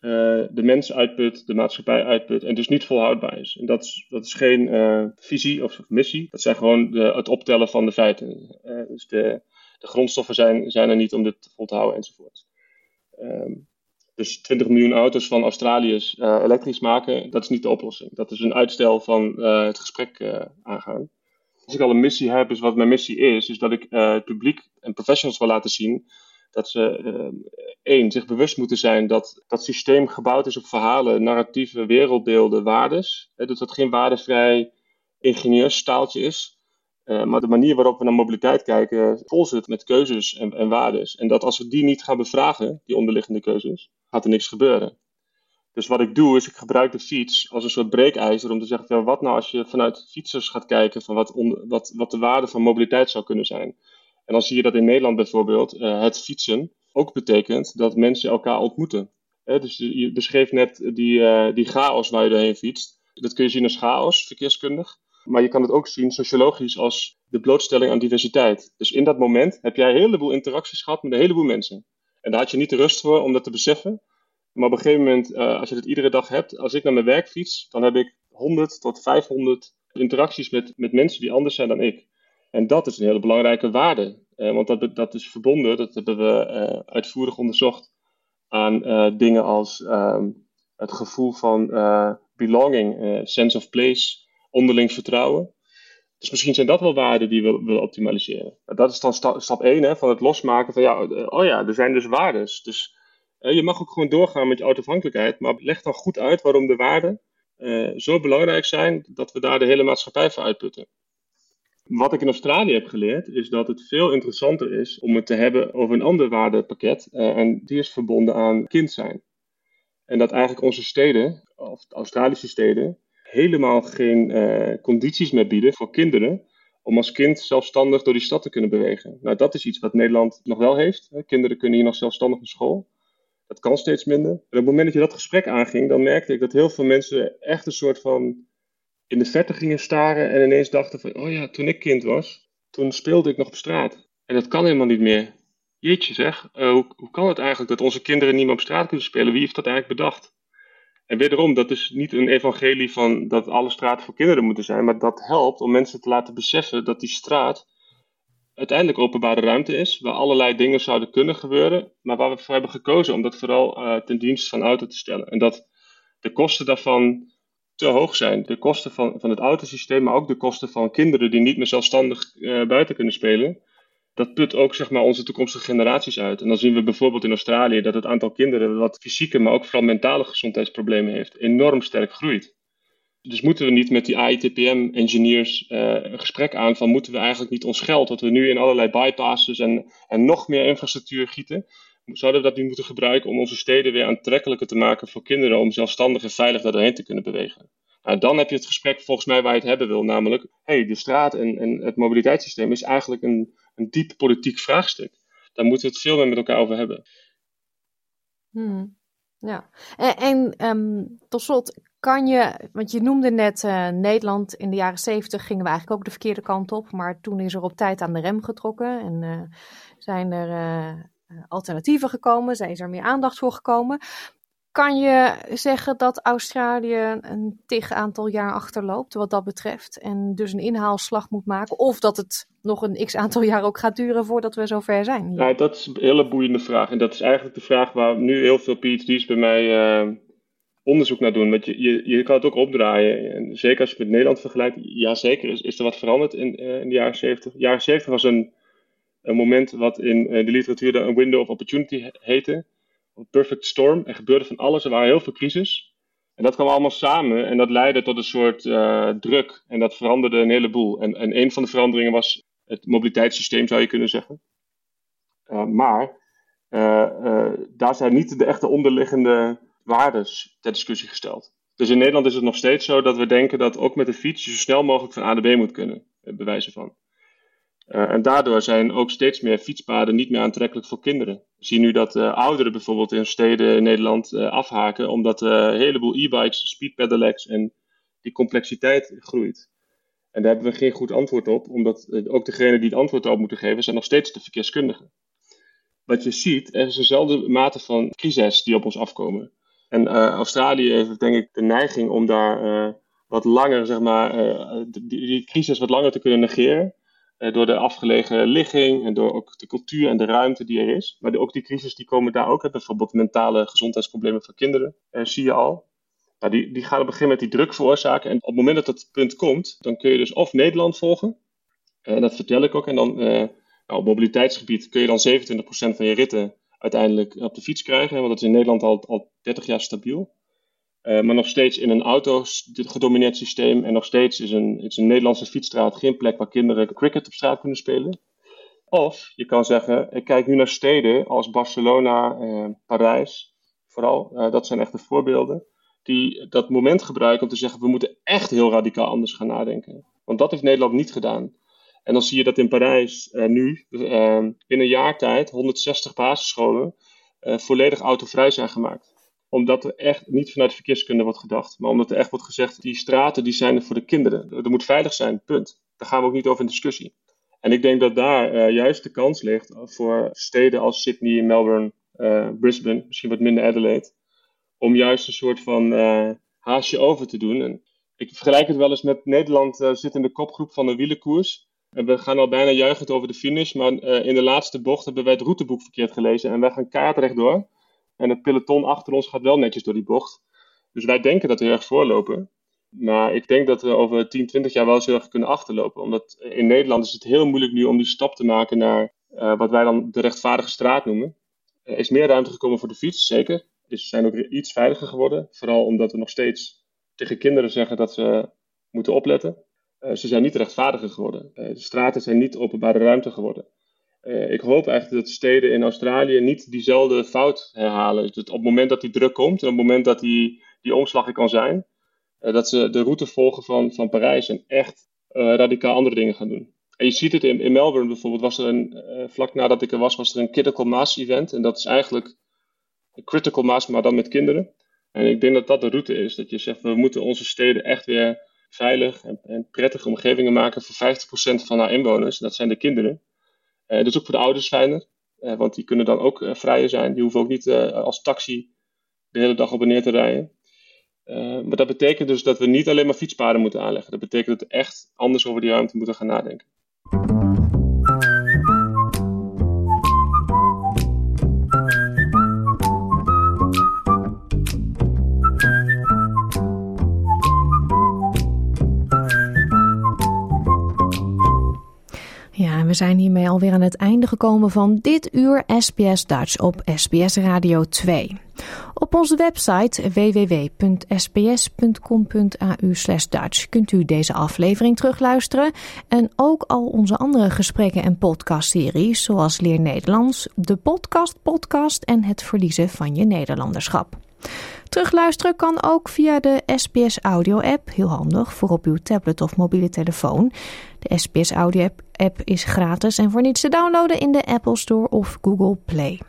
S13: uh, de mens uitput, de maatschappij uitput en dus niet volhoudbaar is. En dat is, dat is geen uh, visie of missie, dat zijn gewoon de, het optellen van de feiten. Uh, dus de, de, grondstoffen zijn, zijn er niet om dit vol te houden enzovoort. Um, dus 20 miljoen auto's van Australiërs elektrisch maken, dat is niet de oplossing. Dat is een uitstel van het gesprek aangaan. Als ik al een missie heb, is wat mijn missie is, is dat ik het publiek en professionals wil laten zien dat ze uh, één, zich bewust moeten zijn dat dat systeem gebouwd is op verhalen, narratieven, wereldbeelden, waardes. Hè, dat het geen waardevrij ingenieurstaaltje is. Uh, maar de manier waarop we naar mobiliteit kijken vol zit met keuzes en, en waardes. En dat als we die niet gaan bevragen, die onderliggende keuzes, gaat er niks gebeuren. Dus wat ik doe, is ik gebruik de fiets als een soort breekijzer om te zeggen: ja, wat nou als je vanuit fietsers gaat kijken van wat, wat, wat de waarde van mobiliteit zou kunnen zijn. En dan zie je dat in Nederland bijvoorbeeld uh, het fietsen ook betekent dat mensen elkaar ontmoeten. dus je beschreef net die, uh, die chaos waar je doorheen fietst. Dat kun je zien als chaos, verkeerskundig. Maar je kan het ook zien sociologisch als de blootstelling aan diversiteit. Dus in dat moment heb jij een heleboel interacties gehad met een heleboel mensen. En daar had je niet de rust voor om dat te beseffen. Maar op een gegeven moment, uh, als je het iedere dag hebt, als ik naar mijn werk fiets, dan heb ik 100 tot 500 interacties met, met mensen die anders zijn dan ik. En dat is een hele belangrijke waarde. Uh, want dat, dat is verbonden, dat hebben we uh, uitvoerig onderzocht, aan dingen als ehm, het gevoel van belonging, sense of place, onderling vertrouwen. Dus misschien zijn dat wel waarden die we willen optimaliseren. Dat is dan sta stap 1 hè, van het losmaken van ja, oh ja, er zijn dus waardes. Dus je mag ook gewoon doorgaan met je autoafhankelijkheid, maar leg dan goed uit waarom de waarden zo belangrijk zijn dat we daar de hele maatschappij voor uitputten. Wat ik in Australië heb geleerd, is dat het veel interessanter is om het te hebben over een ander waardepakket. Uh, en die is verbonden aan kind zijn. En dat eigenlijk onze steden, of Australische steden, helemaal geen uh, condities meer bieden voor kinderen om als kind zelfstandig door die stad te kunnen bewegen. Nou, dat is iets wat Nederland nog wel heeft. Kinderen kunnen hier nog zelfstandig naar school. Dat kan steeds minder. En op het moment dat je dat gesprek aanging, dan merkte ik dat heel veel mensen echt een soort van in de verte gingen staren en ineens dachten van, oh ja, toen ik kind was, toen speelde ik nog op straat. En dat kan helemaal niet meer. Jeetje zeg, uh, hoe, hoe kan het eigenlijk dat onze kinderen niet meer op straat kunnen spelen? Wie heeft dat eigenlijk bedacht? En wederom, dat is niet een evangelie van dat alle straten voor kinderen moeten zijn, maar dat helpt om mensen te laten beseffen dat die straat uiteindelijk openbare ruimte is, waar allerlei dingen zouden kunnen gebeuren, maar waar we voor hebben gekozen om dat vooral uh, ten dienste van auto te stellen. En dat de kosten daarvan te hoog zijn. De kosten van, van het autosysteem, maar ook de kosten van kinderen die niet meer zelfstandig uh, buiten kunnen spelen dat put ook zeg maar, onze toekomstige generaties uit. En dan zien we bijvoorbeeld in Australië dat het aantal kinderen wat fysieke, maar ook vooral mentale gezondheidsproblemen heeft, enorm sterk groeit. Dus moeten we niet met die AITPM-engineers uh, een gesprek aan van moeten we eigenlijk niet ons geld, dat we nu in allerlei bypasses en, en nog meer infrastructuur gieten, zouden we dat niet moeten gebruiken om onze steden weer aantrekkelijker te maken voor kinderen om zelfstandig en veilig doorheen te kunnen bewegen. Nou, dan heb je het gesprek volgens mij waar je het hebben wil, namelijk, hey, de straat en, en het mobiliteitssysteem is eigenlijk een, een diep politiek vraagstuk. Daar moeten we het veel meer met elkaar over hebben.
S4: Hmm. Ja, en, en um, tot slot, kan je, want je noemde net uh, Nederland in de jaren zeventig gingen we eigenlijk ook de verkeerde kant op, maar toen is er op tijd aan de rem getrokken en uh, zijn er uh, alternatieven gekomen, zijn is er meer aandacht voor gekomen. Kan je zeggen dat Australië een tig aantal jaar achterloopt wat dat betreft en dus een inhaalslag moet maken? Of dat het nog een x aantal jaar ook gaat duren voordat we zover zijn?
S13: Ja, dat is een hele boeiende vraag. En dat is eigenlijk de vraag waar nu heel veel PhD's bij mij uh, onderzoek naar doen. Want je, je, je kan het ook opdraaien. En zeker als je het met Nederland vergelijkt, ja zeker is, is er wat veranderd in, uh, in de jaren 70. De jaren 70 was een, een moment wat in uh, de literatuur een window of opportunity heette een perfect storm. Er gebeurde van alles, er waren heel veel crisis. En dat kwam allemaal samen en dat leidde tot een soort uh, druk. En dat veranderde een heleboel. En, en een van de veranderingen was het mobiliteitssysteem, zou je kunnen zeggen. Uh, maar daar zijn niet de echte onderliggende waarden ter discussie gesteld. Dus in Nederland is het nog steeds zo dat we denken dat ook met de fiets je zo snel mogelijk van A naar B moet kunnen, bewijzen van. Uh, en daardoor zijn ook steeds meer fietspaden niet meer aantrekkelijk voor kinderen. We zien nu dat uh, ouderen bijvoorbeeld in steden in Nederland uh, afhaken, omdat een heleboel e-bikes, speed en die complexiteit groeit. En daar hebben we geen goed antwoord op, omdat ook degenen die het antwoord op moeten geven, zijn nog steeds de verkeerskundigen. Wat je ziet, er is eenzelfde mate van crisis die op ons afkomen. En Australië heeft denk ik de neiging om daar wat langer, zeg maar, die, die crisis wat langer te kunnen negeren. Uh, door de afgelegen ligging en door ook de cultuur en de ruimte die er is. Maar ook die crisis die komen daar ook. Bijvoorbeeld mentale gezondheidsproblemen van kinderen, uh, zie je al. Nou, die, die gaan op moment die druk veroorzaken. En op het moment dat dat punt komt, dan kun je dus of Nederland volgen. En dat vertel ik ook. En dan nou, op mobiliteitsgebied kun je dan 27% van je ritten uiteindelijk op de fiets krijgen. Want dat is in Nederland al, al 30 jaar stabiel. Uh, maar nog steeds in een auto gedomineerd systeem. En nog steeds is een, is een Nederlandse fietsstraat geen plek waar kinderen cricket op straat kunnen spelen. Of je kan zeggen, ik kijk nu naar steden als Barcelona, uh, Parijs, vooral. Uh, dat zijn echte voorbeelden. Die dat moment gebruiken om te zeggen, we moeten echt heel radicaal anders gaan nadenken. Want dat heeft Nederland niet gedaan. En dan zie je dat in Parijs nu, in een jaar tijd, 160 basisscholen volledig autovrij zijn gemaakt omdat er echt niet vanuit verkeerskunde wordt gedacht. Maar omdat er echt wordt gezegd, die straten die zijn er voor de kinderen. Er moet veilig zijn, punt. Daar gaan we ook niet over in discussie. En ik denk dat daar uh, juist de kans ligt voor steden als Sydney, Melbourne, uh, Brisbane, misschien wat minder Adelaide. om juist een soort van uh, haasje over te doen. En ik vergelijk het wel eens met Nederland zit in de kopgroep van de wielenkoers. En we gaan al bijna juichend over de finish, maar in de laatste bocht hebben wij het routeboek verkeerd gelezen. En wij gaan kaart rechtdoor. En het peloton achter ons gaat wel netjes door die bocht. Dus wij denken dat we heel erg voorlopen. Maar ik denk dat we over 10, 20 jaar wel eens heel erg kunnen achterlopen. Omdat in Nederland is het heel moeilijk nu om die stap te maken naar uh, wat wij dan de rechtvaardige straat noemen. Er is meer ruimte gekomen voor de fiets, zeker. Dus ze zijn ook iets veiliger geworden. Vooral omdat we nog steeds tegen kinderen zeggen dat ze moeten opletten. Uh, ze zijn niet rechtvaardiger geworden. Uh, de straten zijn niet openbare ruimte geworden. Ik hoop eigenlijk dat steden in Australië niet diezelfde fout herhalen. Dus op het moment dat die druk komt en op het moment dat die, die omslag er kan zijn, dat ze de route volgen van, van Parijs en echt radicaal andere dingen gaan doen. En je ziet het in, in Melbourne bijvoorbeeld, was er een, vlak nadat ik er was, was er een Critical Mass event. En dat is eigenlijk een Critical Mass, maar dan met kinderen. En ik denk dat dat de route is. Dat je zegt, we moeten onze steden echt weer veilig en, en prettige omgevingen maken voor 50% van haar inwoners. Dat zijn de kinderen. Uh, dat is ook voor de ouders fijner, uh, want die kunnen dan ook uh, vrijer zijn. Die hoeven ook niet als taxi de hele dag op en neer te rijden. maar dat betekent dus dat we niet alleen maar fietspaden moeten aanleggen. Dat betekent dat we echt anders over die ruimte moeten gaan nadenken.
S4: Ja, we zijn hiermee alweer aan het einde gekomen van dit uur SBS Dutch op SBS Radio 2. Op onze website www.sbs.com.au Dutch kunt u deze aflevering terugluisteren en ook al onze andere gesprekken en podcastseries zoals Leer Nederlands, de podcast podcast en het verliezen van je Nederlanderschap. Terugluisteren kan ook via de SBS Audio app, heel handig voor op uw tablet of mobiele telefoon. De SBS Audio app is gratis en voor niets te downloaden in de Apple Store of Google Play.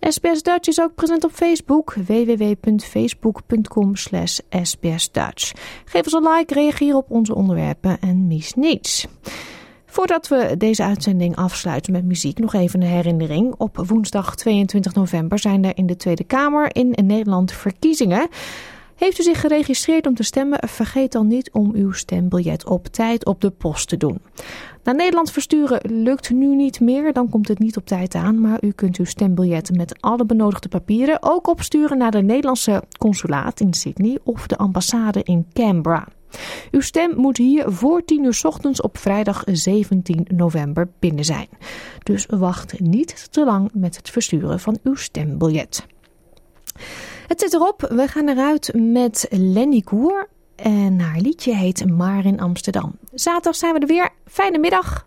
S4: SBS Dutch is ook present op Facebook, www.facebook.com slash sbsdutch. Geef ons een like, reageer op onze onderwerpen en mis niets. Voordat we deze uitzending afsluiten met muziek, nog even een herinnering. Op woensdag 22 november zijn er in de Tweede Kamer in Nederland verkiezingen. Heeft u zich geregistreerd om te stemmen? Vergeet dan niet om uw stembiljet op tijd op de post te doen. Naar Nederland versturen lukt nu niet meer, dan komt het niet op tijd aan. Maar u kunt uw stembiljet met alle benodigde papieren ook opsturen naar de Nederlandse consulaat in Sydney of de ambassade in Canberra. Uw stem moet hier voor 10 uur ochtends op vrijdag 17 november binnen zijn. Dus wacht niet te lang met het versturen van uw stembiljet. Het zit erop. We gaan eruit met Lenny Koer. En haar liedje heet Maar in Amsterdam. Zaterdag zijn we er weer. Fijne middag.